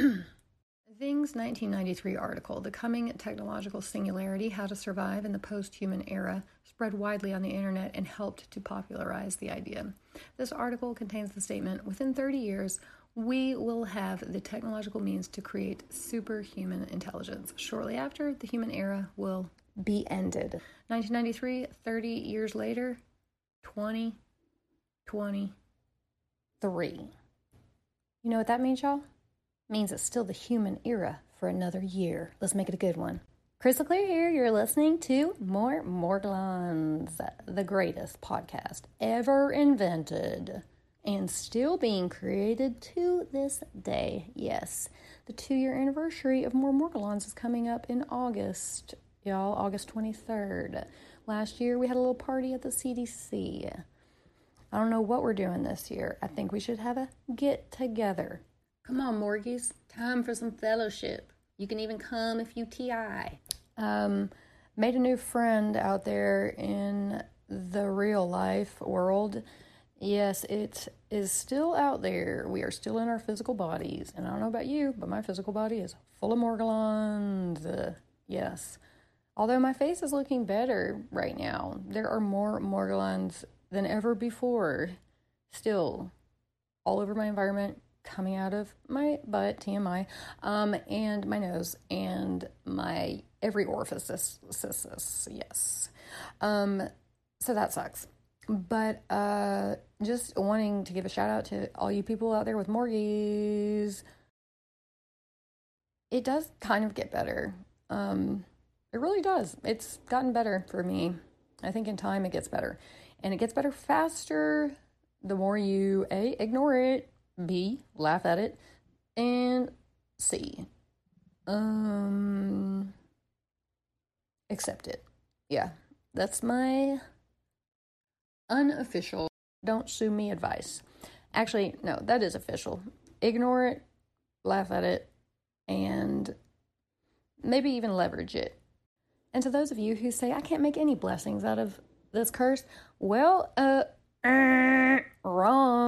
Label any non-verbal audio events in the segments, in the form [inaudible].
[clears throat] Vinge's 1993 article, The Coming Technological Singularity How to Survive in the Post Human Era, spread widely on the internet and helped to popularize the idea. This article contains the statement Within 30 years, we will have the technological means to create superhuman intelligence. Shortly after, the human era will be ended. 1993, 30 years later, 2023. You know what that means, y'all? Means it's still the human era for another year. Let's make it a good one. Crystal Clear here. You're listening to More Morgellons, the greatest podcast ever invented and still being created to this day. Yes, the two year anniversary of More Morgellons is coming up in August, y'all, August 23rd. Last year we had a little party at the CDC. I don't know what we're doing this year. I think we should have a get together. Come on, Morgies. Time for some fellowship. You can even come if you TI. Um, made a new friend out there in the real life world. Yes, it is still out there. We are still in our physical bodies. And I don't know about you, but my physical body is full of Morgellons. Uh, yes. Although my face is looking better right now, there are more Morgellons than ever before. Still, all over my environment, coming out of my butt, TMI, um, and my nose, and my every orifice, yes. Um, so that sucks. But uh, just wanting to give a shout out to all you people out there with morgies. It does kind of get better. Um, it really does. It's gotten better for me. I think in time it gets better. And it gets better faster the more you A, ignore it, B, laugh at it, and C, um, accept it. Yeah, that's my unofficial don't sue me advice. Actually, no, that is official. Ignore it, laugh at it, and maybe even leverage it. And to those of you who say, I can't make any blessings out of this curse, well, uh, [clears throat] wrong.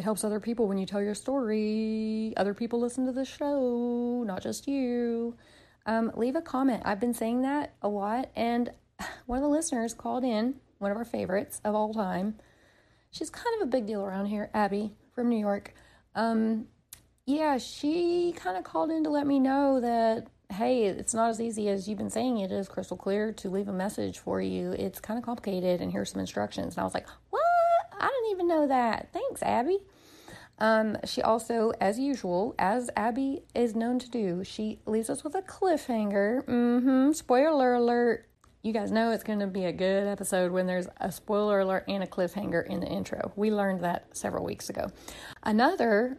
It helps other people when you tell your story. Other people listen to the show, not just you. Um, leave a comment. I've been saying that a lot, and [sighs] one of the listeners called in, one of our favorites of all time. She's kind of a big deal around here, Abby from New York. Um, yeah, she kind of called in to let me know that hey, it's not as easy as you've been saying it is crystal clear to leave a message for you. It's kind of complicated, and here's some instructions. And I was like, what? I didn't even know that. Thanks, Abby. Um, she also, as usual, as Abby is known to do, she leaves us with a cliffhanger. Mm-hmm. Spoiler alert. You guys know it's going to be a good episode when there's a spoiler alert and a cliffhanger in the intro. We learned that several weeks ago. Another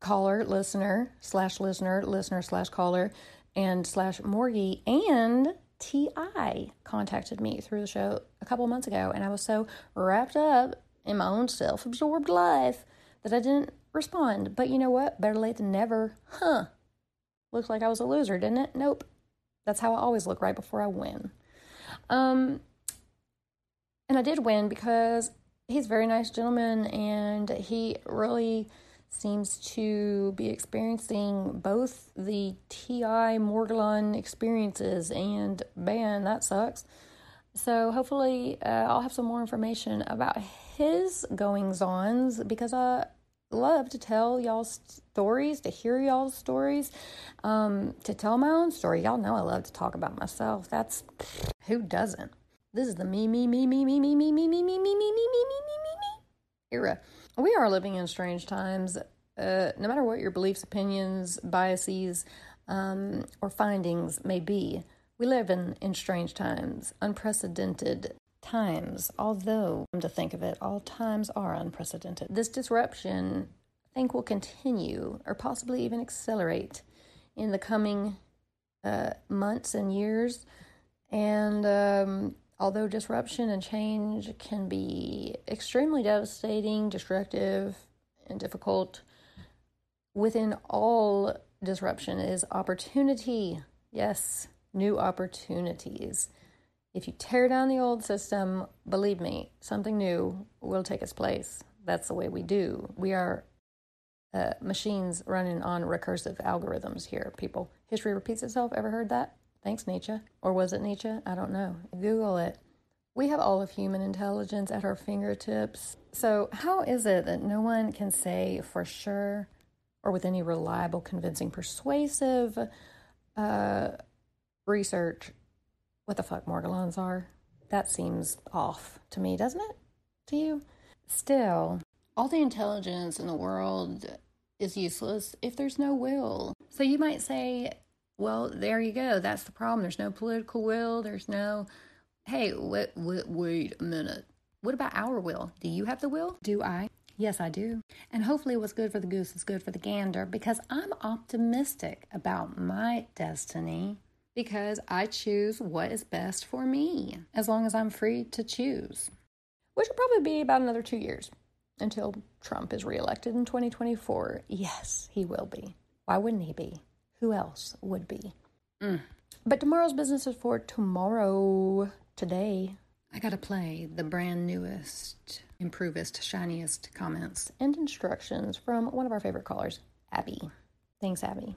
caller, listener, slash listener, listener, slash caller, and slash Morgie, and T.I. contacted me through the show a couple months ago, and I was so wrapped up in my own self absorbed life that I didn't respond. But you know what? Better late than never. Huh. Looks like I was a loser, didn't it? Nope. That's how I always look right before I win. Um, and I did win because he's a very nice gentleman and he really seems to be experiencing both the TI Morgellon experiences and man, that sucks. So hopefully, uh, I'll have some more information about his goings ons because I love to tell y'all stories, to hear y'all's stories, um, to tell my own story. Y'all know I love to talk about myself. That's who doesn't. This is the me, me, me, me, me, me, me, me, me, me, me, me, me, me, me, me, me, me era. We are living in strange times. Uh, no matter what your beliefs, opinions, biases, um, or findings may be, we live in, in strange times, unprecedented times, although, to think of it, all times are unprecedented. This disruption, I think, will continue or possibly even accelerate in the coming uh, months and years. And um, although disruption and change can be extremely devastating, destructive, and difficult, within all disruption is opportunity. Yes, new opportunities. If you tear down the old system, believe me, something new will take its place. That's the way we do. We are uh, machines running on recursive algorithms here, people. History repeats itself. Ever heard that? Thanks, Nietzsche. Or was it Nietzsche? I don't know. Google it. We have all of human intelligence at our fingertips. So, how is it that no one can say for sure or with any reliable, convincing, persuasive uh, research what the fuck Morgellons are? That seems off to me, doesn't it? To you? Still, all the intelligence in the world is useless if there's no will. So you might say, well, there you go. That's the problem. There's no political will. There's no, hey, wait, wait, wait a minute. What about our will? Do you have the will? Do I? Yes, I do. And hopefully, what's good for the goose is good for the gander because I'm optimistic about my destiny because I choose what is best for me as long as I'm free to choose, which will probably be about another two years until Trump is reelected in 2024. Yes, he will be. Why wouldn't he be? Who else would be? Mm. But tomorrow's business is for tomorrow. Today, I gotta play the brand newest, improvest, shiniest comments and instructions from one of our favorite callers, Abby. Thanks, Abby.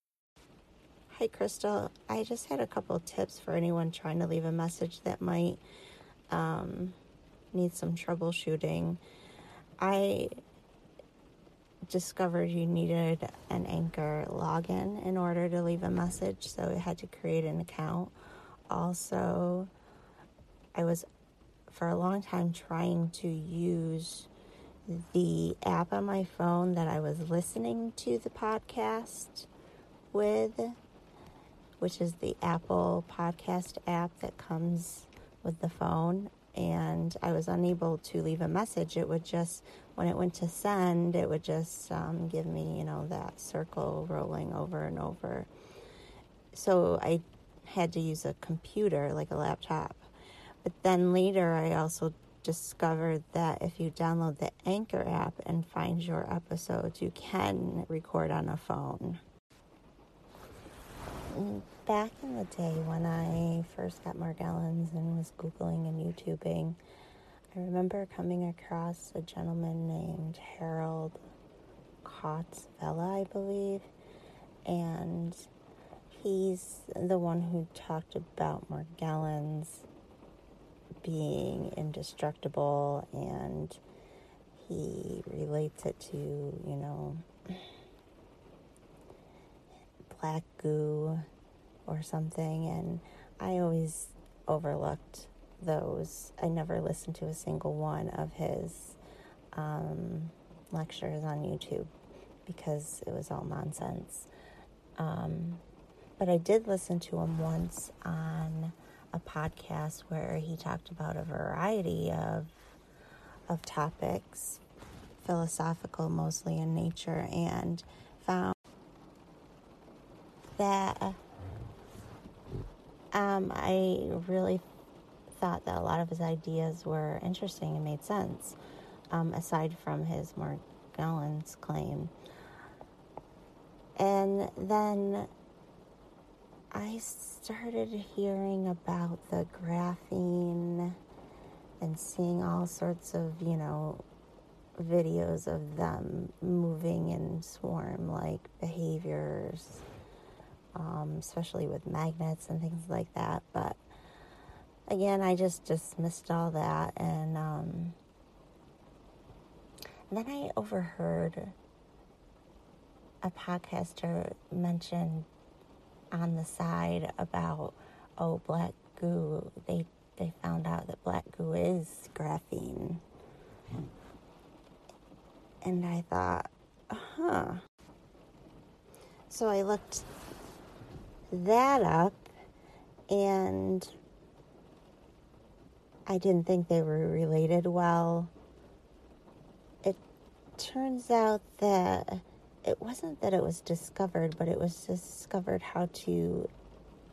Hi, Crystal. I just had a couple tips for anyone trying to leave a message that might um, need some troubleshooting. I discovered you needed an Anchor login in order to leave a message, so I had to create an account. Also, I was for a long time trying to use the app on my phone that I was listening to the podcast with which is the Apple Podcast app that comes with the phone. And I was unable to leave a message. It would just, when it went to send, it would just um, give me, you know, that circle rolling over and over. So I had to use a computer, like a laptop. But then later, I also discovered that if you download the Anchor app and find your episodes, you can record on a phone back in the day when I first got Morgellons and was Googling and YouTubing, I remember coming across a gentleman named Harold Kautz-Vella, I believe, and he's the one who talked about Morgellons being indestructible and he relates it to, you know, [clears throat] black goo or something, and I always overlooked those. I never listened to a single one of his um, lectures on YouTube because it was all nonsense. Um, but I did listen to him once on a podcast where he talked about a variety of of topics, philosophical mostly in nature, and found that um, I really thought that a lot of his ideas were interesting and made sense, um, aside from his Morgellons claim. And then I started hearing about the graphene and seeing all sorts of, you know, videos of them moving in swarm like behaviors um, especially with magnets and things like that. But again, I just dismissed all that. And, um, then I overheard a podcaster mention on the side about, oh, black goo. They, they found out that black goo is graphene. And I thought, huh. So I looked that up and I didn't think they were related well. It turns out that it wasn't that it was discovered, but it was discovered how to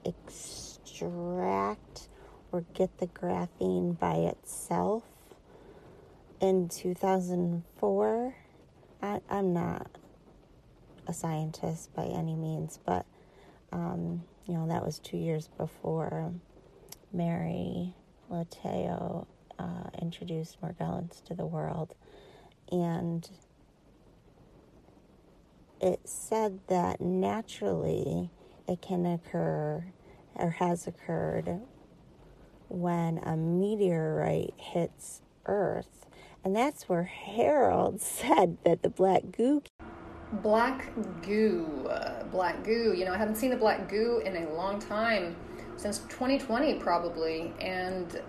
extract or get the graphene by itself in 2004. I, am not a scientist by any means, but um, you know that was two years before Mary Leitao uh, introduced Morgellons to the world, and it said that naturally it can occur or has occurred when a meteorite hits Earth. And that's where Harold [laughs] said that the black goo. Black goo. Black goo. You know, I haven't seen the black goo in a long time, since 2020 probably. And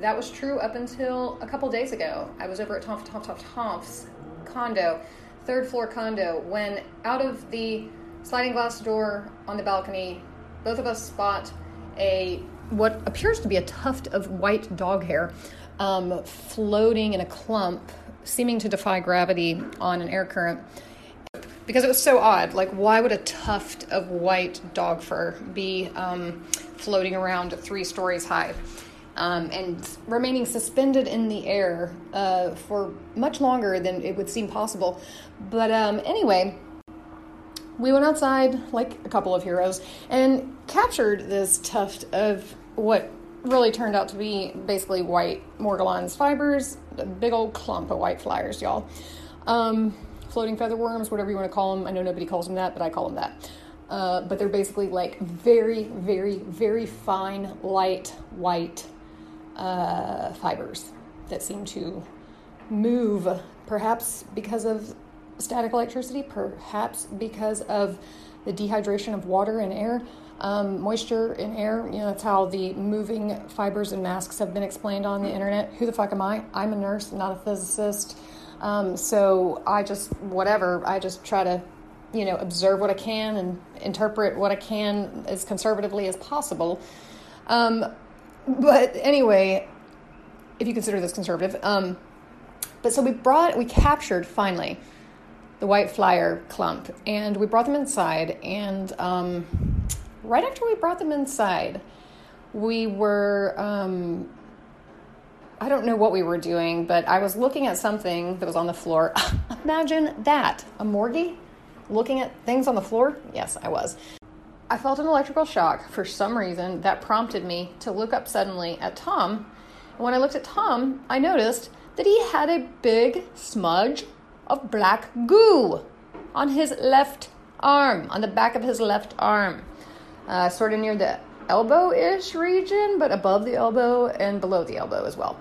that was true up until a couple days ago. I was over at Tomf Tomf Tomf Tomf's condo third floor condo when out of the sliding glass door on the balcony, both of us spot a what appears to be a tuft of white dog hair um, floating in a clump, seeming to defy gravity on an air current. Because it was so odd. Like, why would a tuft of white dog fur be um, floating around three stories high? um, and remaining suspended in the air uh, for much longer than it would seem possible. But um, anyway, we went outside like a couple of heroes and captured this tuft of what really turned out to be basically white Morgellons fibers, a big old clump of white flyers, y'all. Um, floating feather worms, whatever you want to call them. I know nobody calls them that, but I call them that. Uh, but they're basically like very, very, very fine, light, white uh, fibers that seem to move, perhaps because of static electricity, perhaps because of the dehydration of water and air, um, moisture in air. You know, that's how the moving fibers and masks have been explained on the internet. Who the fuck am I? I'm a nurse, not a physicist. Um, so I just, whatever, I just try to, you know, observe what I can and interpret what I can as conservatively as possible. Um, but anyway, if you consider this conservative, um, but so we brought, we captured finally the white flyer clump, and we brought them inside. And um, right after we brought them inside, we were. Um, I don't know what we were doing, but I was looking at something that was on the floor. [laughs] Imagine that a morgie looking at things on the floor? Yes, I was. I felt an electrical shock for some reason that prompted me to look up suddenly at Tom. And when I looked at Tom, I noticed that he had a big smudge of black goo on his left arm, on the back of his left arm, uh, sort of near the elbow ish region, but above the elbow and below the elbow as well.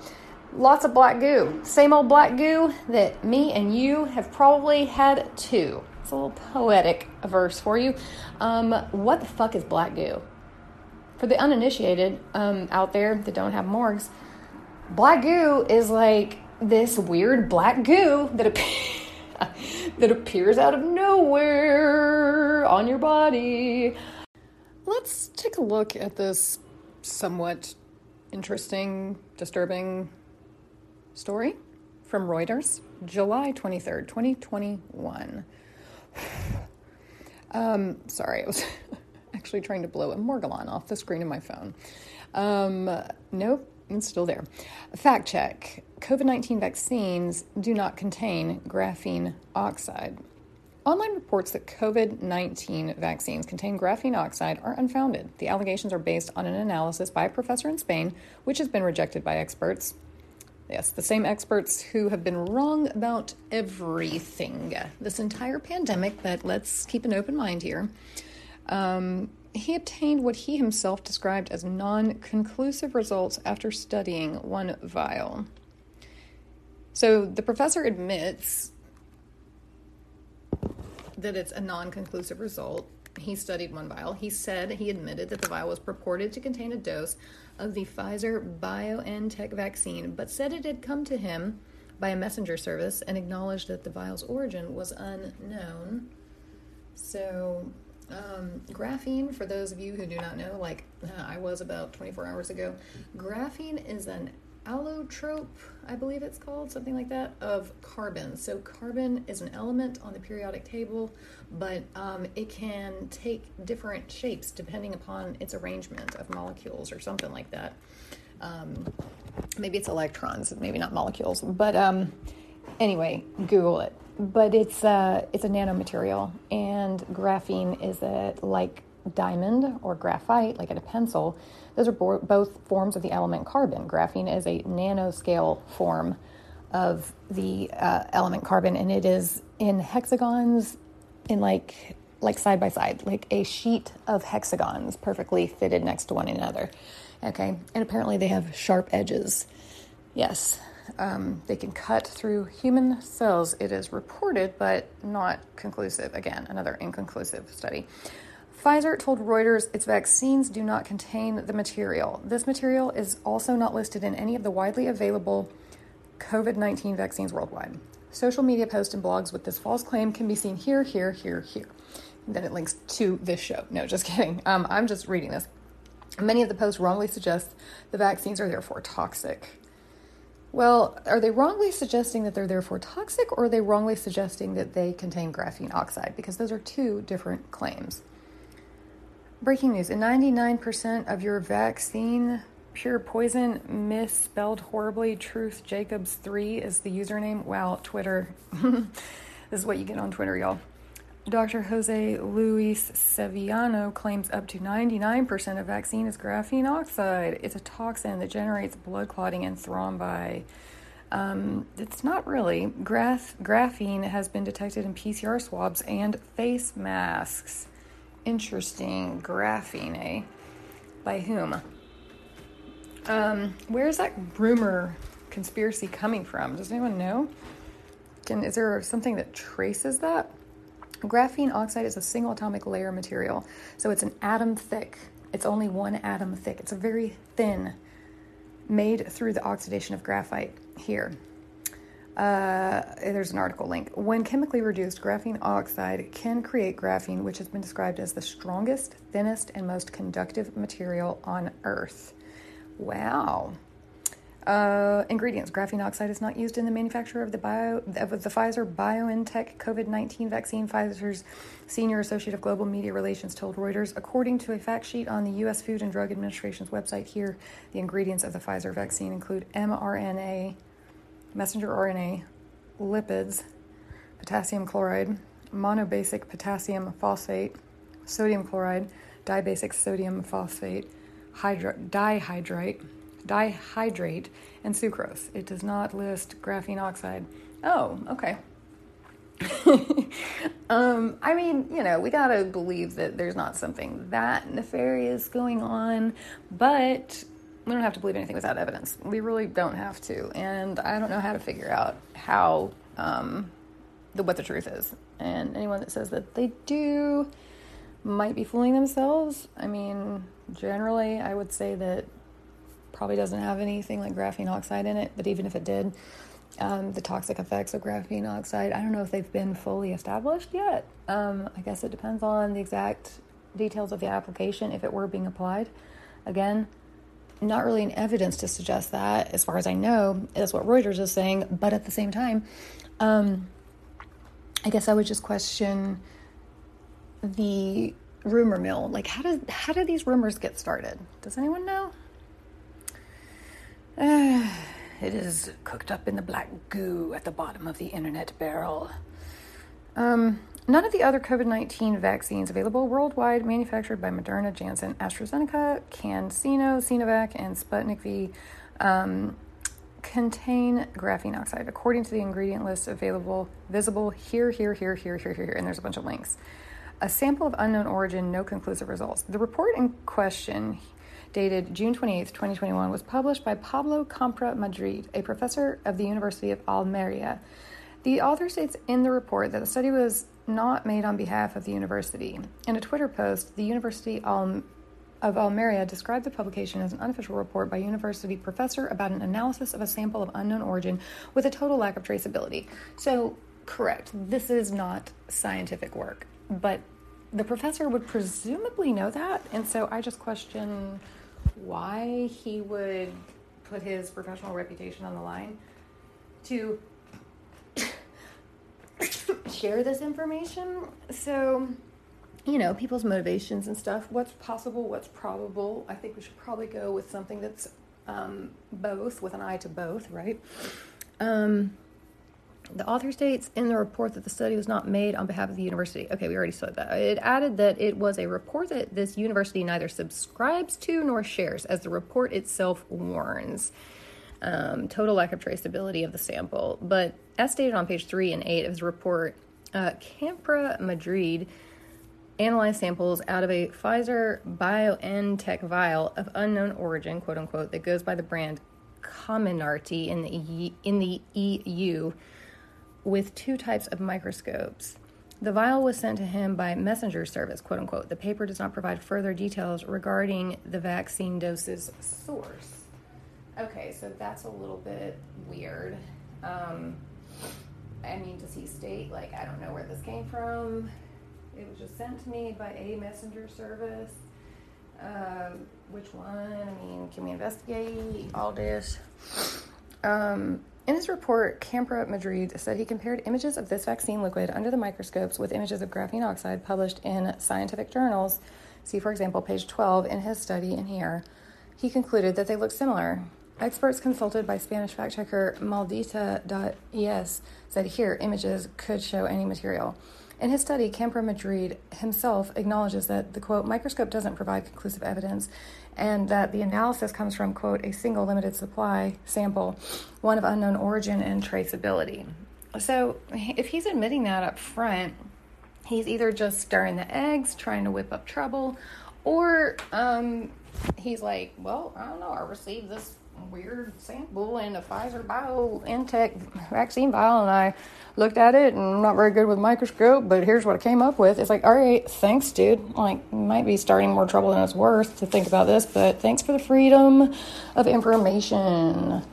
Lots of black goo. Same old black goo that me and you have probably had too. It's a little poetic verse for you. Um, what the fuck is black goo? For the uninitiated um, out there that don't have morgues, black goo is like this weird black goo that appears. [laughs] that appears out of nowhere on your body. Let's take a look at this somewhat interesting, disturbing story from Reuters, July 23rd, 2021. [sighs] um, sorry, I was [laughs] actually trying to blow a Morgellon off the screen of my phone. Um, nope, it's still there. Fact check COVID 19 vaccines do not contain graphene oxide. Online reports that COVID 19 vaccines contain graphene oxide are unfounded. The allegations are based on an analysis by a professor in Spain, which has been rejected by experts. Yes, the same experts who have been wrong about everything this entire pandemic, but let's keep an open mind here. Um, he obtained what he himself described as non conclusive results after studying one vial. So the professor admits that it's a non conclusive result. He studied one vial. He said he admitted that the vial was purported to contain a dose of the Pfizer BioNTech vaccine, but said it had come to him by a messenger service and acknowledged that the vial's origin was unknown. So, um, graphene, for those of you who do not know, like uh, [laughs] I was about 24 hours ago, graphene is an allotrope, I believe it's called, something like that, of carbon. So, carbon is an element on the periodic table, but um, it can take different shapes depending upon its arrangement of molecules or something like that. Um, maybe it's electrons, maybe not molecules, but um, anyway, Google it. But it's uh, it's a nanomaterial, and graphene is a like diamond or graphite, like in a pencil. Those are bo- both forms of the element carbon. Graphene is a nanoscale form of the uh, element carbon, and it is in hexagons, in like like side by side, like a sheet of hexagons, perfectly fitted next to one another. Okay, and apparently they have sharp edges. Yes, um, they can cut through human cells. It is reported, but not conclusive. Again, another inconclusive study. Pfizer told Reuters its vaccines do not contain the material. This material is also not listed in any of the widely available COVID 19 vaccines worldwide. Social media posts and blogs with this false claim can be seen here, here, here, here. And then it links to this show. No, just [laughs] kidding. Um, I'm just reading this. Many of the posts wrongly suggest the vaccines are therefore toxic. Well, are they wrongly suggesting that they're therefore toxic, or are they wrongly suggesting that they contain graphene oxide? Because those are two different claims. Breaking news: 99% of your vaccine pure poison misspelled horribly. Truth Jacobs three is the username. Wow, Twitter. [laughs] this is what you get on Twitter, y'all. Dr. Jose Luis Sevillano claims up to 99% of vaccine is graphene oxide. It's a toxin that generates blood clotting and thrombi. Um, it's not really. Graph- graphene has been detected in PCR swabs and face masks. Interesting. Graphene, eh? By whom? Um, where is that rumor conspiracy coming from? Does anyone know? Can, is there something that traces that? Graphene oxide is a single atomic layer material, so it's an atom thick. It's only one atom thick. It's a very thin, made through the oxidation of graphite. Here, uh, there's an article link. When chemically reduced, graphene oxide can create graphene, which has been described as the strongest, thinnest, and most conductive material on Earth. Wow. Uh, ingredients: Graphene oxide is not used in the manufacture of the bio of the Pfizer BioNTech COVID nineteen vaccine. Pfizer's senior associate of global media relations told Reuters, according to a fact sheet on the U.S. Food and Drug Administration's website. Here, the ingredients of the Pfizer vaccine include mRNA, messenger RNA, lipids, potassium chloride, monobasic potassium phosphate, sodium chloride, dibasic sodium phosphate, hydro- dihydrite dihydrate, and sucrose. It does not list graphene oxide. Oh, okay. [laughs] um, I mean, you know, we gotta believe that there's not something that nefarious going on, but we don't have to believe anything without evidence. We really don't have to, and I don't know how to figure out how um, the what the truth is. And anyone that says that they do might be fooling themselves. I mean, generally, I would say that probably doesn't have anything like graphene oxide in it, but even if it did, um, the toxic effects of graphene oxide, I don't know if they've been fully established yet. Um, I guess it depends on the exact details of the application if it were being applied. Again, not really an evidence to suggest that, as far as I know, is what Reuters is saying, but at the same time, um, I guess I would just question the rumor mill. Like, how does how do these rumors get started? Does anyone know? Uh, [sighs] it is cooked up in the black goo at the bottom of the internet barrel. Um, none of the other COVID 19 vaccines available worldwide, manufactured by Moderna, Janssen, AstraZeneca, CanSino, Sinovac, and Sputnik V, um, contain graphene oxide, according to the ingredient list available, visible here, here, here, here, here, here, here. and there's a bunch of links. A sample of unknown origin, no conclusive results. The report in question dated June 28, 2021, was published by Pablo Campra Madrid, a professor of the University of Almeria. The author states in the report that the study was not made on behalf of the university. In a Twitter post, the University of Almeria described the publication as an unofficial report by university professor about an analysis of a sample of unknown origin with a total lack of traceability. So, correct, this is not scientific work, but the professor would presumably know that, and so I just question why he would put his professional reputation on the line to share this information. So, you know, people's motivations and stuff. What's possible, what's probable. I think we should probably go with something that's um, both, with an eye to both, right? Um, the author states in the report that the study was not made on behalf of the university. Okay, we already said that. It added that it was a report that this university neither subscribes to nor shares, as the report itself warns. Um, total lack of traceability of the sample. But as stated on page three and eight of his report, uh, Campra Madrid analyzed samples out of a Pfizer BioNTech vial of unknown origin, quote unquote, that goes by the brand Comirnaty in the in the EU with two types of microscopes. The vial was sent to him by messenger service, quote unquote. The paper does not provide further details regarding the vaccine dose's source. Okay, so that's a little bit weird. Um, I mean, does he state, like, I don't know where this came from? It was just sent to me by a messenger service. Uh, which one? I mean, can we investigate all this? Um, in his report, Campra Madrid said he compared images of this vaccine liquid under the microscopes with images of graphene oxide published in scientific journals. See, for example, page 12 in his study in here. He concluded that they looked similar. Experts consulted by Spanish fact checker Maldita.es said here images could show any material. In his study, Campra Madrid himself acknowledges that the quote microscope doesn't provide conclusive evidence and that the analysis comes from, quote, a single limited supply sample, one of unknown origin and traceability. So if he's admitting that up front, he's either just stirring the eggs, trying to whip up trouble, or um, he's like, well, I don't know, I received this weird sample in a Pfizer BioNTech vaccine vial, and I looked at it, and I'm not very good with microscope, but here's what I came up with. It's like, all right, thanks, dude. Like, might be starting more trouble than it's worth to think about this, but thanks for the freedom of information.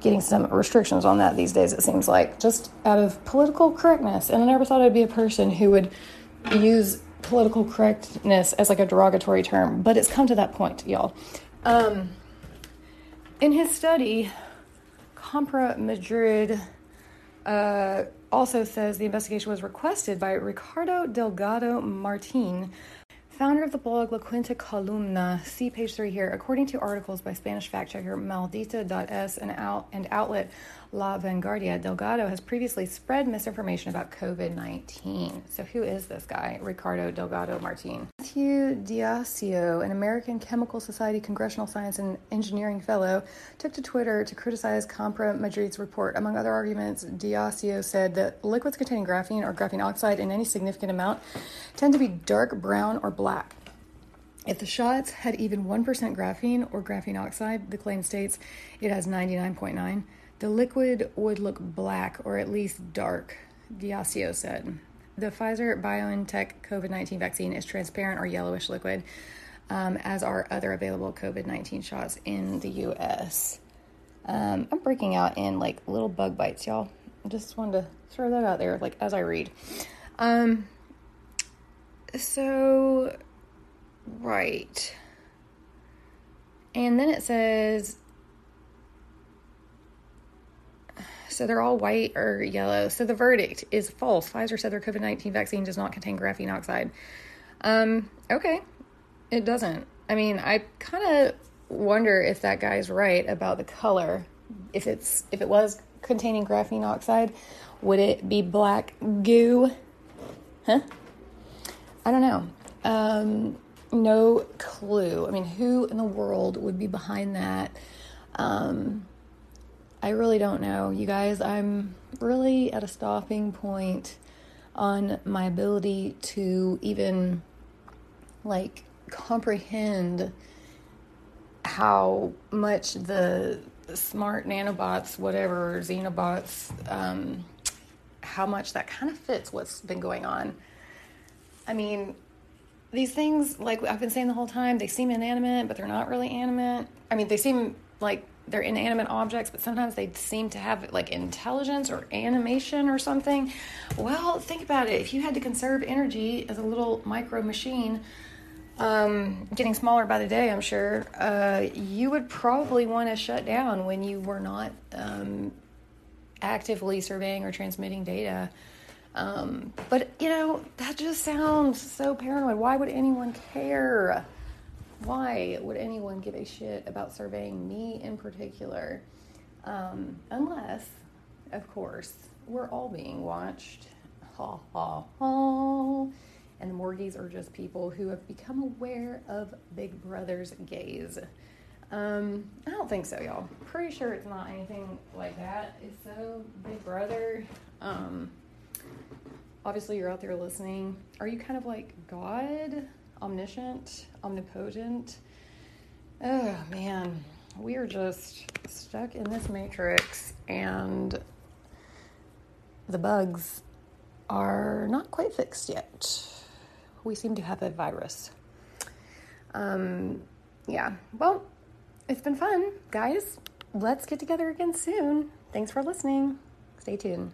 Getting some restrictions on that these days, it seems like, just out of political correctness. And I never thought I'd be a person who would use political correctness as like a derogatory term, but it's come to that point, y'all. Um, in his study, Campra Madrid uh, also says the investigation was requested by Ricardo Delgado Martin, founder of the blog La Quinta Columna. See page three here. According to articles by Spanish fact checker Maldita.es and, out, and outlet La Vanguardia, Delgado has previously spread misinformation about COVID 19. So, who is this guy, Ricardo Delgado Martin? Matthew Diasio, an American Chemical Society Congressional Science and Engineering Fellow, took to Twitter to criticize Campra Madrid's report. Among other arguments, Diasio said that liquids containing graphene or graphene oxide in any significant amount tend to be dark brown or black. If the shots had even 1% graphene or graphene oxide, the claim states it has 99.9. The liquid would look black or at least dark, Diasio said. The Pfizer BioNTech COVID 19 vaccine is transparent or yellowish liquid, um, as are other available COVID 19 shots in the US. Um, I'm breaking out in like little bug bites, y'all. I just wanted to throw that out there, like as I read. Um, so, right. And then it says so they're all white or yellow. So the verdict is false. Pfizer said their COVID 19 vaccine does not contain graphene oxide. Um, okay, it doesn't. I mean, I kind of wonder if that guy's right about the color. If it's if it was containing graphene oxide, would it be black goo? Huh? I don't know. Um, no clue. I mean, who in the world would be behind that? Um, I really don't know. You guys, I'm really at a stopping point on my ability to even like comprehend how much the smart nanobots, whatever, xenobots, um, how much that kind of fits what's been going on. I mean, these things, like I've been saying the whole time, they seem inanimate, but they're not really animate. I mean, they seem like they're inanimate objects, but sometimes they seem to have like intelligence or animation or something. Well, think about it. If you had to conserve energy as a little micro machine, um, getting smaller by the day, I'm sure, uh, you would probably want to shut down when you were not um, actively surveying or transmitting data. Um, but, you know, that just sounds so paranoid. Why would anyone care? Why would anyone give a shit about surveying me in particular? Um, unless, of course, we're all being watched. Ha ha ha. And the Morgies are just people who have become aware of Big Brother's gaze. Um, I don't think so, y'all. Pretty sure it's not anything like that. It's so Big Brother. Um, obviously, you're out there listening. Are you kind of like God, omniscient, omnipotent? Oh man, we are just stuck in this matrix, and the bugs are not quite fixed yet. We seem to have a virus. Um, yeah, well, it's been fun, guys. Let's get together again soon. Thanks for listening. Stay tuned.